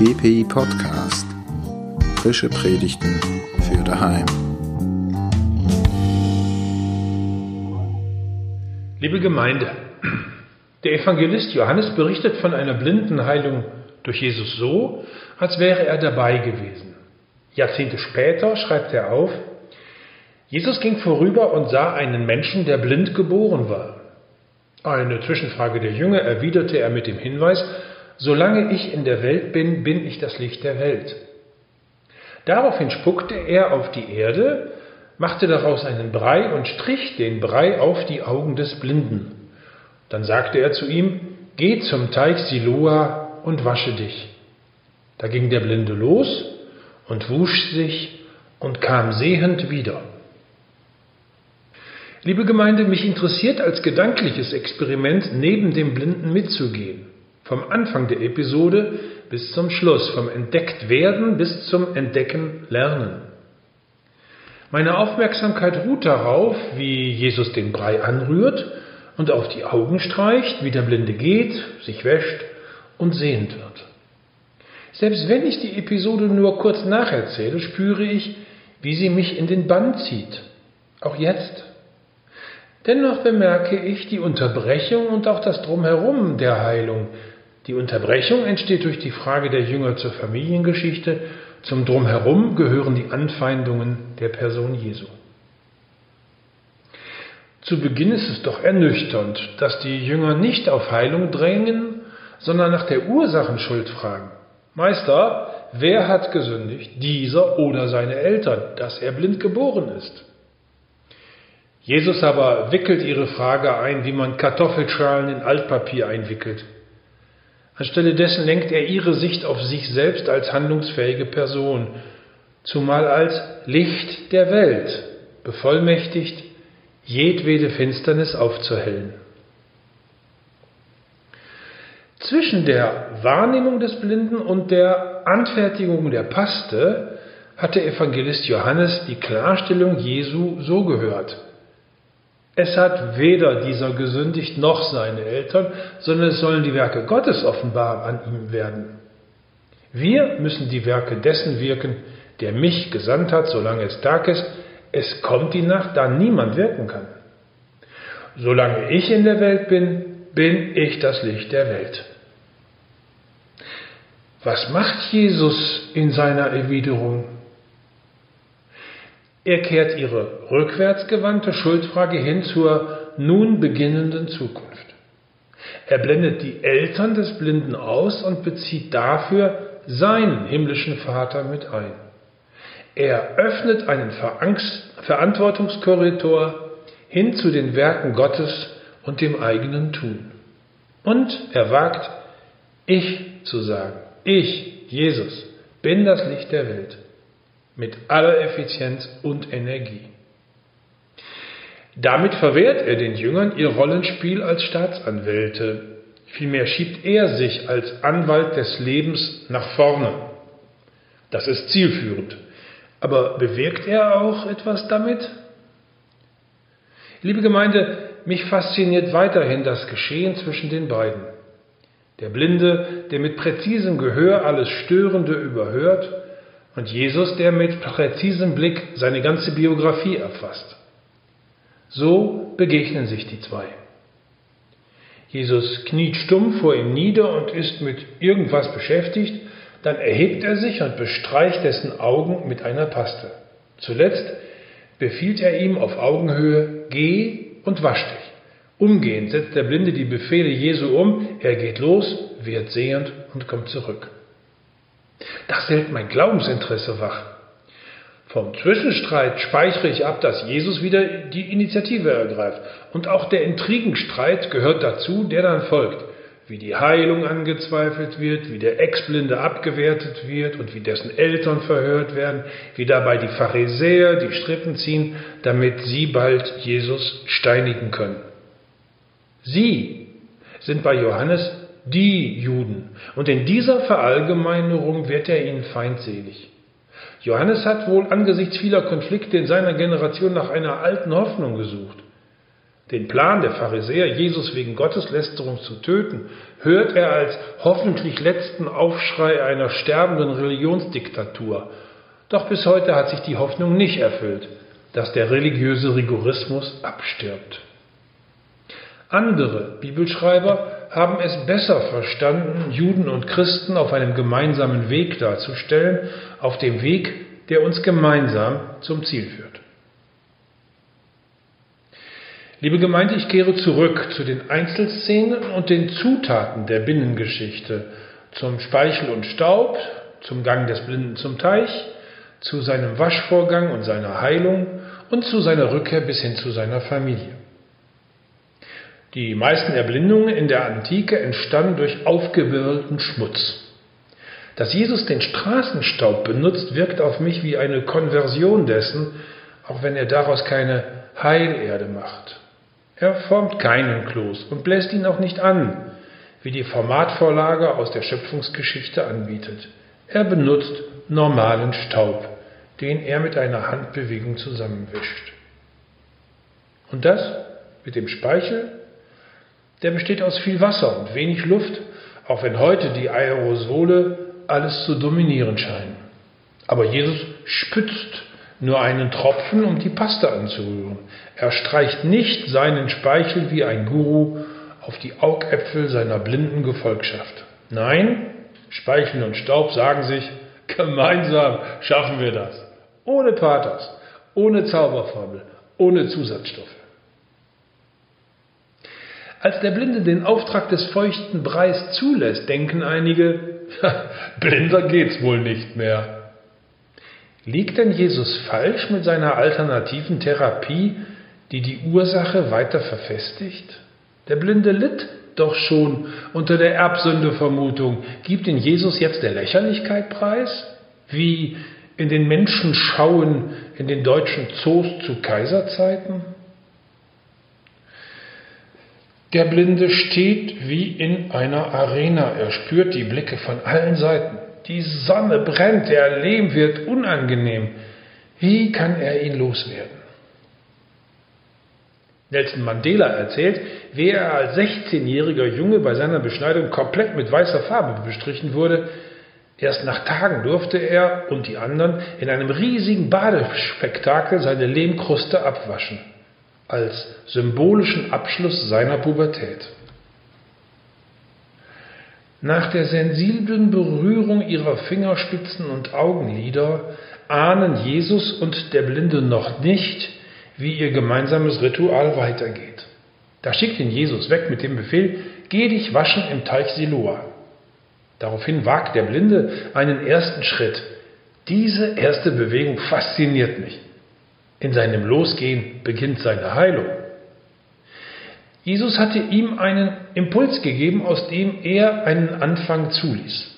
GPI Podcast. Frische Predigten für daheim. Liebe Gemeinde, der Evangelist Johannes berichtet von einer Blindenheilung durch Jesus so, als wäre er dabei gewesen. Jahrzehnte später schreibt er auf, Jesus ging vorüber und sah einen Menschen, der blind geboren war. Eine Zwischenfrage der Jünger erwiderte er mit dem Hinweis, Solange ich in der Welt bin, bin ich das Licht der Welt. Daraufhin spuckte er auf die Erde, machte daraus einen Brei und strich den Brei auf die Augen des Blinden. Dann sagte er zu ihm, Geh zum Teich Siloa und wasche dich. Da ging der Blinde los und wusch sich und kam sehend wieder. Liebe Gemeinde, mich interessiert als gedankliches Experiment neben dem Blinden mitzugehen. Vom Anfang der Episode bis zum Schluss, vom Entdecktwerden bis zum Entdecken lernen. Meine Aufmerksamkeit ruht darauf, wie Jesus den Brei anrührt und auf die Augen streicht, wie der Blinde geht, sich wäscht und sehend wird. Selbst wenn ich die Episode nur kurz nacherzähle, spüre ich, wie sie mich in den Bann zieht. Auch jetzt. Dennoch bemerke ich die Unterbrechung und auch das Drumherum der Heilung, die Unterbrechung entsteht durch die Frage der Jünger zur Familiengeschichte. Zum Drumherum gehören die Anfeindungen der Person Jesu. Zu Beginn ist es doch ernüchternd, dass die Jünger nicht auf Heilung drängen, sondern nach der Ursachenschuld fragen. Meister, wer hat gesündigt, dieser oder seine Eltern, dass er blind geboren ist? Jesus aber wickelt ihre Frage ein, wie man Kartoffelschalen in Altpapier einwickelt. Anstelle dessen lenkt er ihre Sicht auf sich selbst als handlungsfähige Person, zumal als Licht der Welt, bevollmächtigt, jedwede Finsternis aufzuhellen. Zwischen der Wahrnehmung des Blinden und der Anfertigung der Paste hat der Evangelist Johannes die Klarstellung Jesu so gehört. Es hat weder dieser gesündigt noch seine Eltern, sondern es sollen die Werke Gottes offenbar an ihm werden. Wir müssen die Werke dessen wirken, der mich gesandt hat, solange es Tag ist. Es kommt die Nacht, da niemand wirken kann. Solange ich in der Welt bin, bin ich das Licht der Welt. Was macht Jesus in seiner Erwiderung? Er kehrt ihre rückwärtsgewandte Schuldfrage hin zur nun beginnenden Zukunft. Er blendet die Eltern des Blinden aus und bezieht dafür seinen himmlischen Vater mit ein. Er öffnet einen Verantwortungskorridor hin zu den Werken Gottes und dem eigenen Tun. Und er wagt, ich zu sagen. Ich, Jesus, bin das Licht der Welt mit aller Effizienz und Energie. Damit verwehrt er den Jüngern ihr Rollenspiel als Staatsanwälte. Vielmehr schiebt er sich als Anwalt des Lebens nach vorne. Das ist zielführend. Aber bewirkt er auch etwas damit? Liebe Gemeinde, mich fasziniert weiterhin das Geschehen zwischen den beiden. Der Blinde, der mit präzisem Gehör alles Störende überhört, und Jesus, der mit präzisem Blick seine ganze Biografie erfasst. So begegnen sich die zwei. Jesus kniet stumm vor ihm nieder und ist mit irgendwas beschäftigt, dann erhebt er sich und bestreicht dessen Augen mit einer Paste. Zuletzt befiehlt er ihm auf Augenhöhe, geh und wasch dich. Umgehend setzt der Blinde die Befehle Jesu um, er geht los, wird sehend und kommt zurück. Das hält mein Glaubensinteresse wach. Vom Zwischenstreit speichere ich ab, dass Jesus wieder die Initiative ergreift. Und auch der Intrigenstreit gehört dazu, der dann folgt. Wie die Heilung angezweifelt wird, wie der Ex-Blinde abgewertet wird und wie dessen Eltern verhört werden, wie dabei die Pharisäer die Strippen ziehen, damit sie bald Jesus steinigen können. Sie sind bei Johannes die Juden. Und in dieser Verallgemeinerung wird er ihnen feindselig. Johannes hat wohl angesichts vieler Konflikte in seiner Generation nach einer alten Hoffnung gesucht. Den Plan der Pharisäer, Jesus wegen Gotteslästerung zu töten, hört er als hoffentlich letzten Aufschrei einer sterbenden Religionsdiktatur. Doch bis heute hat sich die Hoffnung nicht erfüllt, dass der religiöse Rigorismus abstirbt. Andere Bibelschreiber haben es besser verstanden, Juden und Christen auf einem gemeinsamen Weg darzustellen, auf dem Weg, der uns gemeinsam zum Ziel führt. Liebe Gemeinde, ich kehre zurück zu den Einzelszenen und den Zutaten der Binnengeschichte, zum Speichel und Staub, zum Gang des Blinden zum Teich, zu seinem Waschvorgang und seiner Heilung und zu seiner Rückkehr bis hin zu seiner Familie. Die meisten Erblindungen in der Antike entstanden durch aufgewirbelten Schmutz. Dass Jesus den Straßenstaub benutzt, wirkt auf mich wie eine Konversion dessen, auch wenn er daraus keine Heilerde macht. Er formt keinen Kloß und bläst ihn auch nicht an, wie die Formatvorlage aus der Schöpfungsgeschichte anbietet. Er benutzt normalen Staub, den er mit einer Handbewegung zusammenwischt. Und das mit dem Speichel, der besteht aus viel Wasser und wenig Luft, auch wenn heute die Aerosole alles zu dominieren scheinen. Aber Jesus spitzt nur einen Tropfen, um die Paste anzurühren. Er streicht nicht seinen Speichel wie ein Guru auf die Augäpfel seiner blinden Gefolgschaft. Nein, Speichel und Staub sagen sich, gemeinsam schaffen wir das. Ohne Pathos, ohne Zauberformel, ohne Zusatzstoffe. Als der Blinde den Auftrag des feuchten Breis zulässt, denken einige, blinder geht's wohl nicht mehr. Liegt denn Jesus falsch mit seiner alternativen Therapie, die die Ursache weiter verfestigt? Der Blinde litt doch schon unter der Erbsündevermutung. Gibt ihn Jesus jetzt der Lächerlichkeit preis? Wie in den Menschenschauen in den deutschen Zoos zu Kaiserzeiten? Der Blinde steht wie in einer Arena. Er spürt die Blicke von allen Seiten. Die Sonne brennt, der Lehm wird unangenehm. Wie kann er ihn loswerden? Nelson Mandela erzählt, wie er als 16-jähriger Junge bei seiner Beschneidung komplett mit weißer Farbe bestrichen wurde. Erst nach Tagen durfte er und die anderen in einem riesigen Badespektakel seine Lehmkruste abwaschen, als symbolischen Abschluss seiner Pubertät. Nach der sensiblen Berührung ihrer Fingerspitzen und Augenlider ahnen Jesus und der Blinde noch nicht, wie ihr gemeinsames Ritual weitergeht. Da schickt ihn Jesus weg mit dem Befehl, geh dich waschen im Teich Siloa. Daraufhin wagt der Blinde einen ersten Schritt. Diese erste Bewegung fasziniert mich. In seinem Losgehen beginnt seine Heilung. Jesus hatte ihm einen Impuls gegeben, aus dem er einen Anfang zuließ.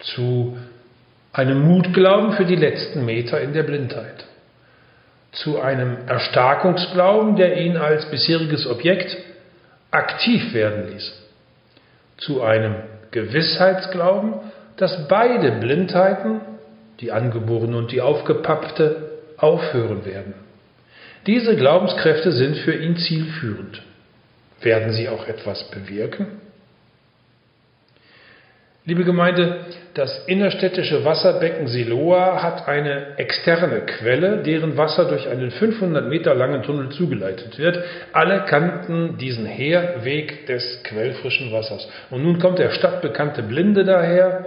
Zu einem Mutglauben für die letzten Meter in der Blindheit. Zu einem Erstarkungsglauben, der ihn als bisheriges Objekt aktiv werden ließ. Zu einem Gewissheitsglauben, dass beide Blindheiten, die angeborene und die aufgepappte, aufhören werden. Diese Glaubenskräfte sind für ihn zielführend. Werden sie auch etwas bewirken? Liebe Gemeinde, das innerstädtische Wasserbecken Siloa hat eine externe Quelle, deren Wasser durch einen 500 Meter langen Tunnel zugeleitet wird. Alle kannten diesen Heerweg des quellfrischen Wassers. Und nun kommt der stadtbekannte Blinde daher,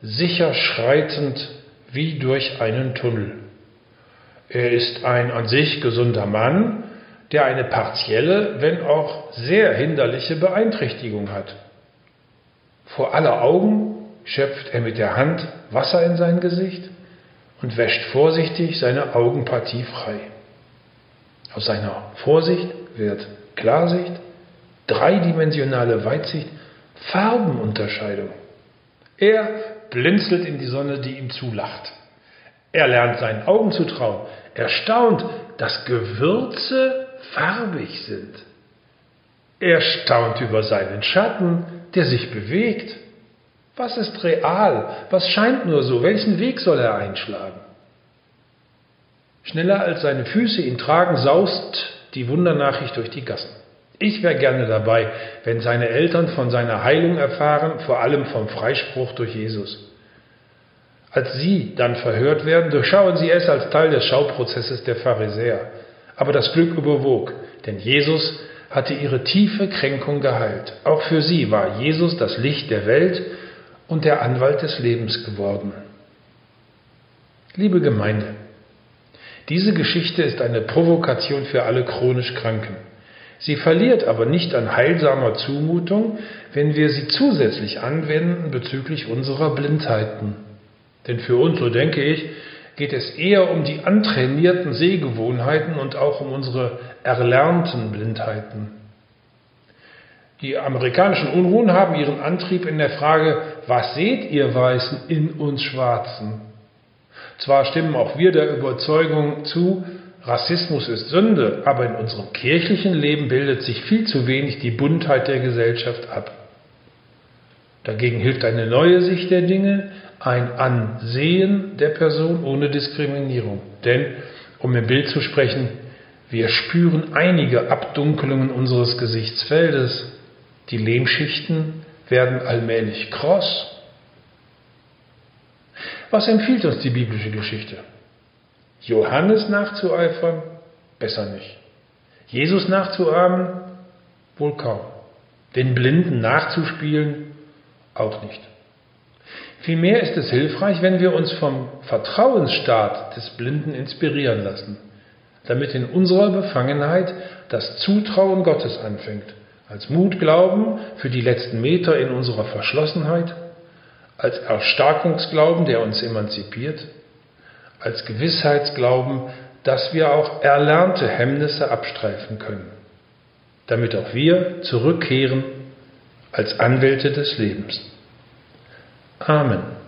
sicher schreitend wie durch einen Tunnel. Er ist ein an sich gesunder Mann, der eine partielle, wenn auch sehr hinderliche Beeinträchtigung hat. Vor aller Augen schöpft er mit der Hand Wasser in sein Gesicht und wäscht vorsichtig seine Augenpartie frei. Aus seiner Vorsicht wird Klarsicht, dreidimensionale Weitsicht, Farbenunterscheidung. Er blinzelt in die Sonne, die ihm zulacht. Er lernt seinen Augen zu trauen erstaunt, dass Gewürze farbig sind. Er staunt über seinen Schatten, der sich bewegt. Was ist real? Was scheint nur so? Welchen Weg soll er einschlagen? Schneller als seine Füße ihn tragen, saust die Wundernachricht durch die Gassen. Ich wäre gerne dabei, wenn seine Eltern von seiner Heilung erfahren, vor allem vom Freispruch durch Jesus. Als sie dann verhört werden, durchschauen sie es als Teil des Schauprozesses der Pharisäer. Aber das Glück überwog, denn Jesus hatte ihre tiefe Kränkung geheilt. Auch für sie war Jesus das Licht der Welt und der Anwalt des Lebens geworden. Liebe Gemeinde, diese Geschichte ist eine Provokation für alle chronisch Kranken. Sie verliert aber nicht an heilsamer Zumutung, wenn wir sie zusätzlich anwenden bezüglich unserer Blindheiten. Denn für uns, so denke ich, geht es eher um die antrainierten Sehgewohnheiten und auch um unsere erlernten Blindheiten. Die amerikanischen Unruhen haben ihren Antrieb in der Frage, was seht ihr Weißen in uns Schwarzen? Zwar stimmen auch wir der Überzeugung zu, Rassismus ist Sünde, aber in unserem kirchlichen Leben bildet sich viel zu wenig die Buntheit der Gesellschaft ab. Dagegen hilft eine neue Sicht der Dinge, ein Ansehen der Person ohne Diskriminierung. Denn, um im Bild zu sprechen, wir spüren einige Abdunkelungen unseres Gesichtsfeldes. Die Lehmschichten werden allmählich kross. Was empfiehlt uns die biblische Geschichte? Johannes nachzueifern? Besser nicht. Jesus nachzuahmen? Wohl kaum. Den Blinden nachzuspielen? Auch nicht. Vielmehr ist es hilfreich, wenn wir uns vom Vertrauensstaat des Blinden inspirieren lassen, damit in unserer Befangenheit das Zutrauen Gottes anfängt, als Mutglauben für die letzten Meter in unserer Verschlossenheit, als Erstarkungsglauben, der uns emanzipiert, als Gewissheitsglauben, dass wir auch erlernte Hemmnisse abstreifen können, damit auch wir zurückkehren als Anwälte des Lebens. آمن.